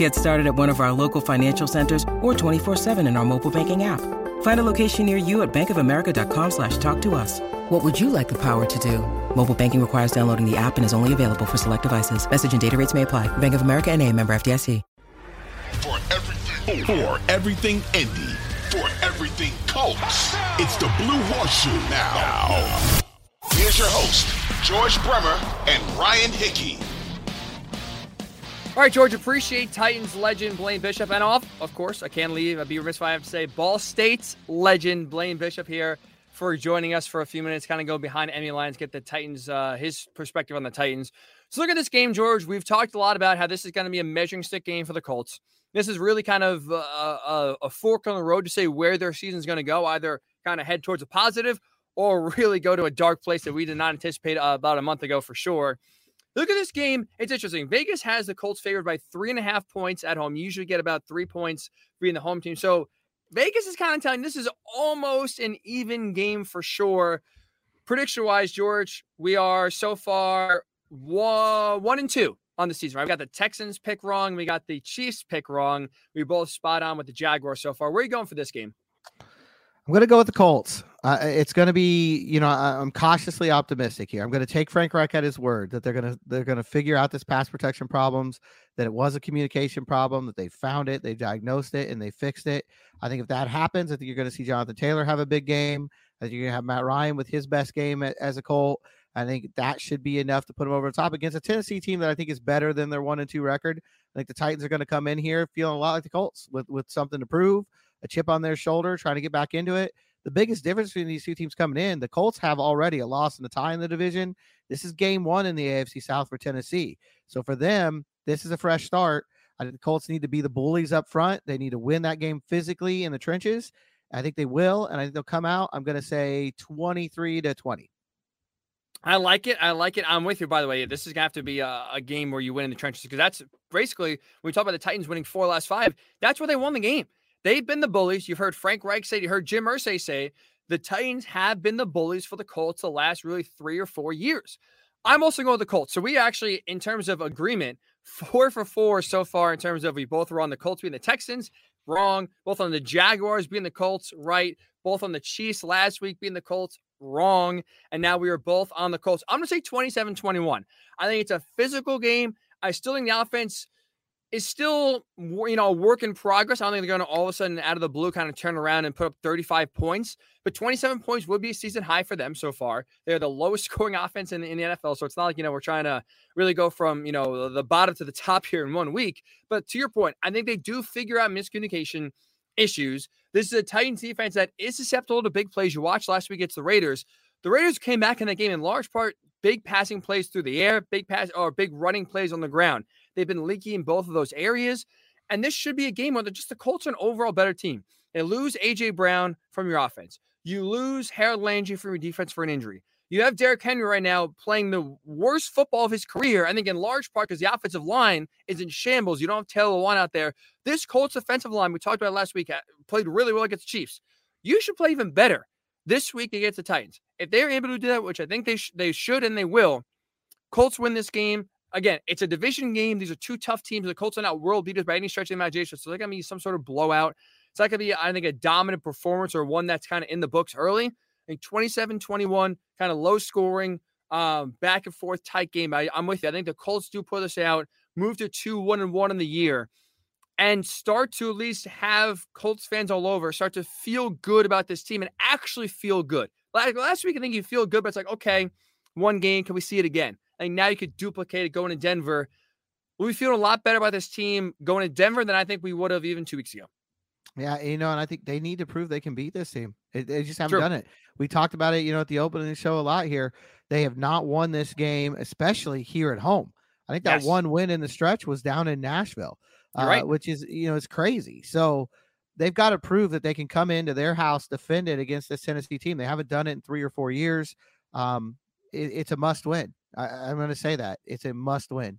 Get started at one of our local financial centers or 24-7 in our mobile banking app. Find a location near you at bankofamerica.com slash talk to us. What would you like the power to do? Mobile banking requires downloading the app and is only available for select devices. Message and data rates may apply. Bank of America and a member FDIC. For everything, for everything Indy, for everything Colts, it's the Blue Horseshoe now. now. Here's your host, George Bremer and Ryan Hickey. All right, George, appreciate Titans legend Blaine Bishop. And off, of course, I can't leave. I'd be remiss if I have to say Ball State's legend Blaine Bishop here for joining us for a few minutes, kind of go behind Emmy lines, get the Titans, uh, his perspective on the Titans. So look at this game, George. We've talked a lot about how this is going to be a measuring stick game for the Colts. This is really kind of a, a, a fork on the road to say where their season is going to go, either kind of head towards a positive or really go to a dark place that we did not anticipate uh, about a month ago for sure. Look at this game. It's interesting. Vegas has the Colts favored by three and a half points at home. You usually get about three points being the home team. So Vegas is kind of telling this is almost an even game for sure. Prediction wise, George, we are so far one, and two on the season. Right? We got the Texans pick wrong. We got the Chiefs pick wrong. We both spot on with the Jaguars so far. Where are you going for this game? I'm going to go with the Colts. It's going to be, you know, I'm cautiously optimistic here. I'm going to take Frank Reich at his word that they're going to they're going to figure out this pass protection problems, that it was a communication problem, that they found it, they diagnosed it, and they fixed it. I think if that happens, I think you're going to see Jonathan Taylor have a big game. I think you're going to have Matt Ryan with his best game as a Colt. I think that should be enough to put them over the top against a Tennessee team that I think is better than their one and two record. I think the Titans are going to come in here feeling a lot like the Colts with with something to prove, a chip on their shoulder, trying to get back into it. The biggest difference between these two teams coming in, the Colts have already a loss and a tie in the division. This is game one in the AFC South for Tennessee. So for them, this is a fresh start. I think the Colts need to be the bullies up front. They need to win that game physically in the trenches. I think they will, and I think they'll come out. I'm going to say 23 to 20. I like it. I like it. I'm with you, by the way. This is going to have to be a, a, game where you win in the trenches because that's basically, when we talk about the Titans winning four last five, that's where they won the game. They've been the bullies. You've heard Frank Reich say, you heard Jim Irsay say, the Titans have been the bullies for the Colts the last really three or four years. I'm also going with the Colts. So we actually, in terms of agreement, four for four so far in terms of we both were on the Colts being the Texans, wrong. Both on the Jaguars being the Colts, right. Both on the Chiefs last week being the Colts, wrong. And now we are both on the Colts. I'm going to say 27 21. I think it's a physical game. I still think the offense is still, you know, a work in progress. I don't think they're going to all of a sudden, out of the blue, kind of turn around and put up 35 points. But 27 points would be a season high for them so far. They're the lowest scoring offense in, in the NFL. So it's not like, you know, we're trying to really go from, you know, the bottom to the top here in one week. But to your point, I think they do figure out miscommunication issues. This is a Titans defense that is susceptible to big plays. You watched last week against the Raiders. The Raiders came back in that game in large part big passing plays through the air, big pass or big running plays on the ground. They've been leaky in both of those areas. And this should be a game where they're just the Colts are an overall better team. They lose AJ Brown from your offense. You lose Harold Landry from your defense for an injury. You have Derrick Henry right now playing the worst football of his career. I think in large part because the offensive line is in shambles. You don't have Taylor Lewan out there. This Colts offensive line, we talked about last week, uh, played really well against the Chiefs. You should play even better this week against the Titans. If they're able to do that, which I think they sh- they should and they will, Colts win this game. Again, it's a division game. These are two tough teams. The Colts are not world beaters by any stretch of the imagination. So they're going to be some sort of blowout. It's not going to be, I think, a dominant performance or one that's kind of in the books early. I think 27 21, kind of low scoring, um, back and forth tight game. I, I'm with you. I think the Colts do pull this out, move to 2 1 and 1 in the year and start to at least have Colts fans all over start to feel good about this team and actually feel good. Like last week, I think you feel good, but it's like, okay, one game, can we see it again? And now you could duplicate it going to Denver. We feel a lot better about this team going to Denver than I think we would have even two weeks ago. Yeah, you know, and I think they need to prove they can beat this team. They, just haven't True. done it. We talked about it, you know, at the opening show a lot here. They have not won this game, especially here at home. I think that yes. one win in the stretch was down in Nashville. Uh, right. which is you know it's crazy. So they've got to prove that they can come into their house, defend it against this Tennessee team. They haven't done it in three or four years. Um, it, it's a must win. I, I'm going to say that it's a must win.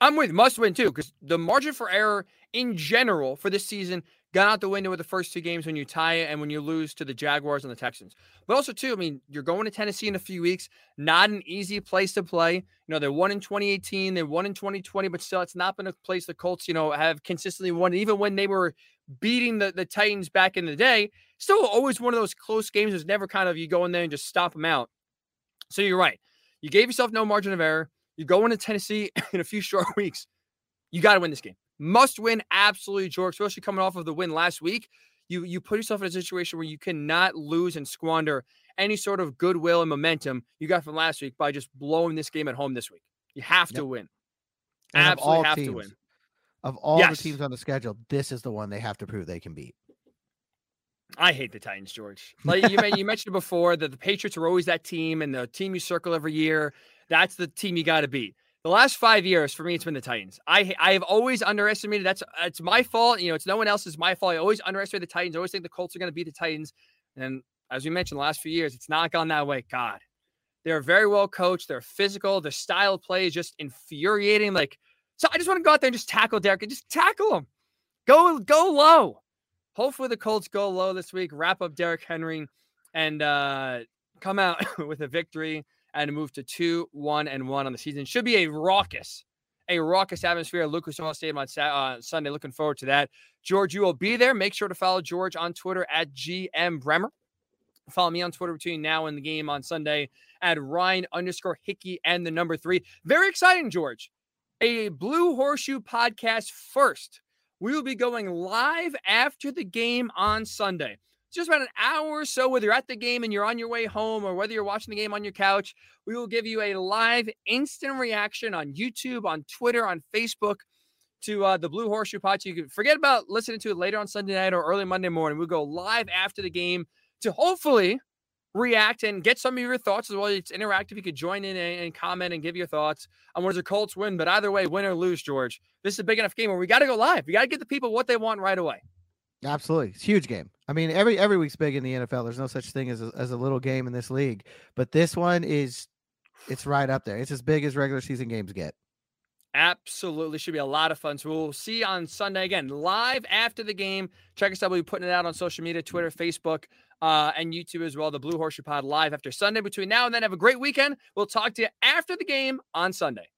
I'm with must win too, because the margin for error in general for this season got out the window with the first two games when you tie it and when you lose to the Jaguars and the Texans. But also, too, I mean, you're going to Tennessee in a few weeks, not an easy place to play. You know, they won in 2018, they won in 2020, but still, it's not been a place the Colts, you know, have consistently won. Even when they were beating the, the Titans back in the day, still always one of those close games. It's never kind of you go in there and just stop them out. So you're right. You gave yourself no margin of error. You go into Tennessee in a few short weeks. You got to win this game. Must win, absolutely, George. Especially coming off of the win last week. You you put yourself in a situation where you cannot lose and squander any sort of goodwill and momentum you got from last week by just blowing this game at home this week. You have Yep. to win. And Absolutely all have to win. Of all Yes. the teams on the schedule, this is the one they have to prove they can beat. I hate the Titans, George. Like you, you mentioned before that the Patriots are always that team, and the team you circle every year. That's the team you got to beat. The last five years for me, it's been the Titans. I I have always underestimated. That's it's my fault. You know, it's no one else's. My fault. I always underestimate the Titans. I always think the Colts are going to beat the Titans. And as we mentioned, the last few years, it's not gone that way. God, they're very well coached. They're physical. Their style of play is just infuriating. Like, so I just want to go out there and just tackle Derrick and just tackle him. Go go low. Hopefully the Colts go low this week. Wrap up Derrick Henry and uh, come out with a victory and move to two, one, and one on the season. Should be a raucous, a raucous atmosphere at Lucas Oil Stadium on uh, Sunday. Looking forward to that. George, you will be there. Make sure to follow George on Twitter at GM Bremer. Follow me on Twitter between now and the game on Sunday at Ryan underscore Hickey and the number three. Very exciting, George. A Blue Horseshoe podcast first. We will be going live after the game on Sunday. Just about an hour or so, whether you're at the game and you're on your way home or whether you're watching the game on your couch, we will give you a live instant reaction on YouTube, on Twitter, on Facebook to uh, the Blue Horseshoe. So you can forget about listening to it later on Sunday night or early Monday morning. We'll go live after the game to hopefully react and get some of your thoughts as well. It's interactive. You could join in and, comment and give your thoughts on whether the Colts win. But either way, win or lose, George, this is a big enough game where we got to go live. We got to get the people what they want right away. Absolutely, it's a huge game. I mean, every every week's big in the NFL. There's no such thing as a, as a little game in this league, but this one is it's right up there. It's as big as regular season games get. Absolutely. Should be a lot of fun. So we'll see you on Sunday again, live after the game. Check us out. We'll be putting it out on social media, Twitter, Facebook, uh, and YouTube as well. The Blue Horseshoe Pod live after Sunday. Between now and then, have a great weekend. We'll talk to you after the game on Sunday.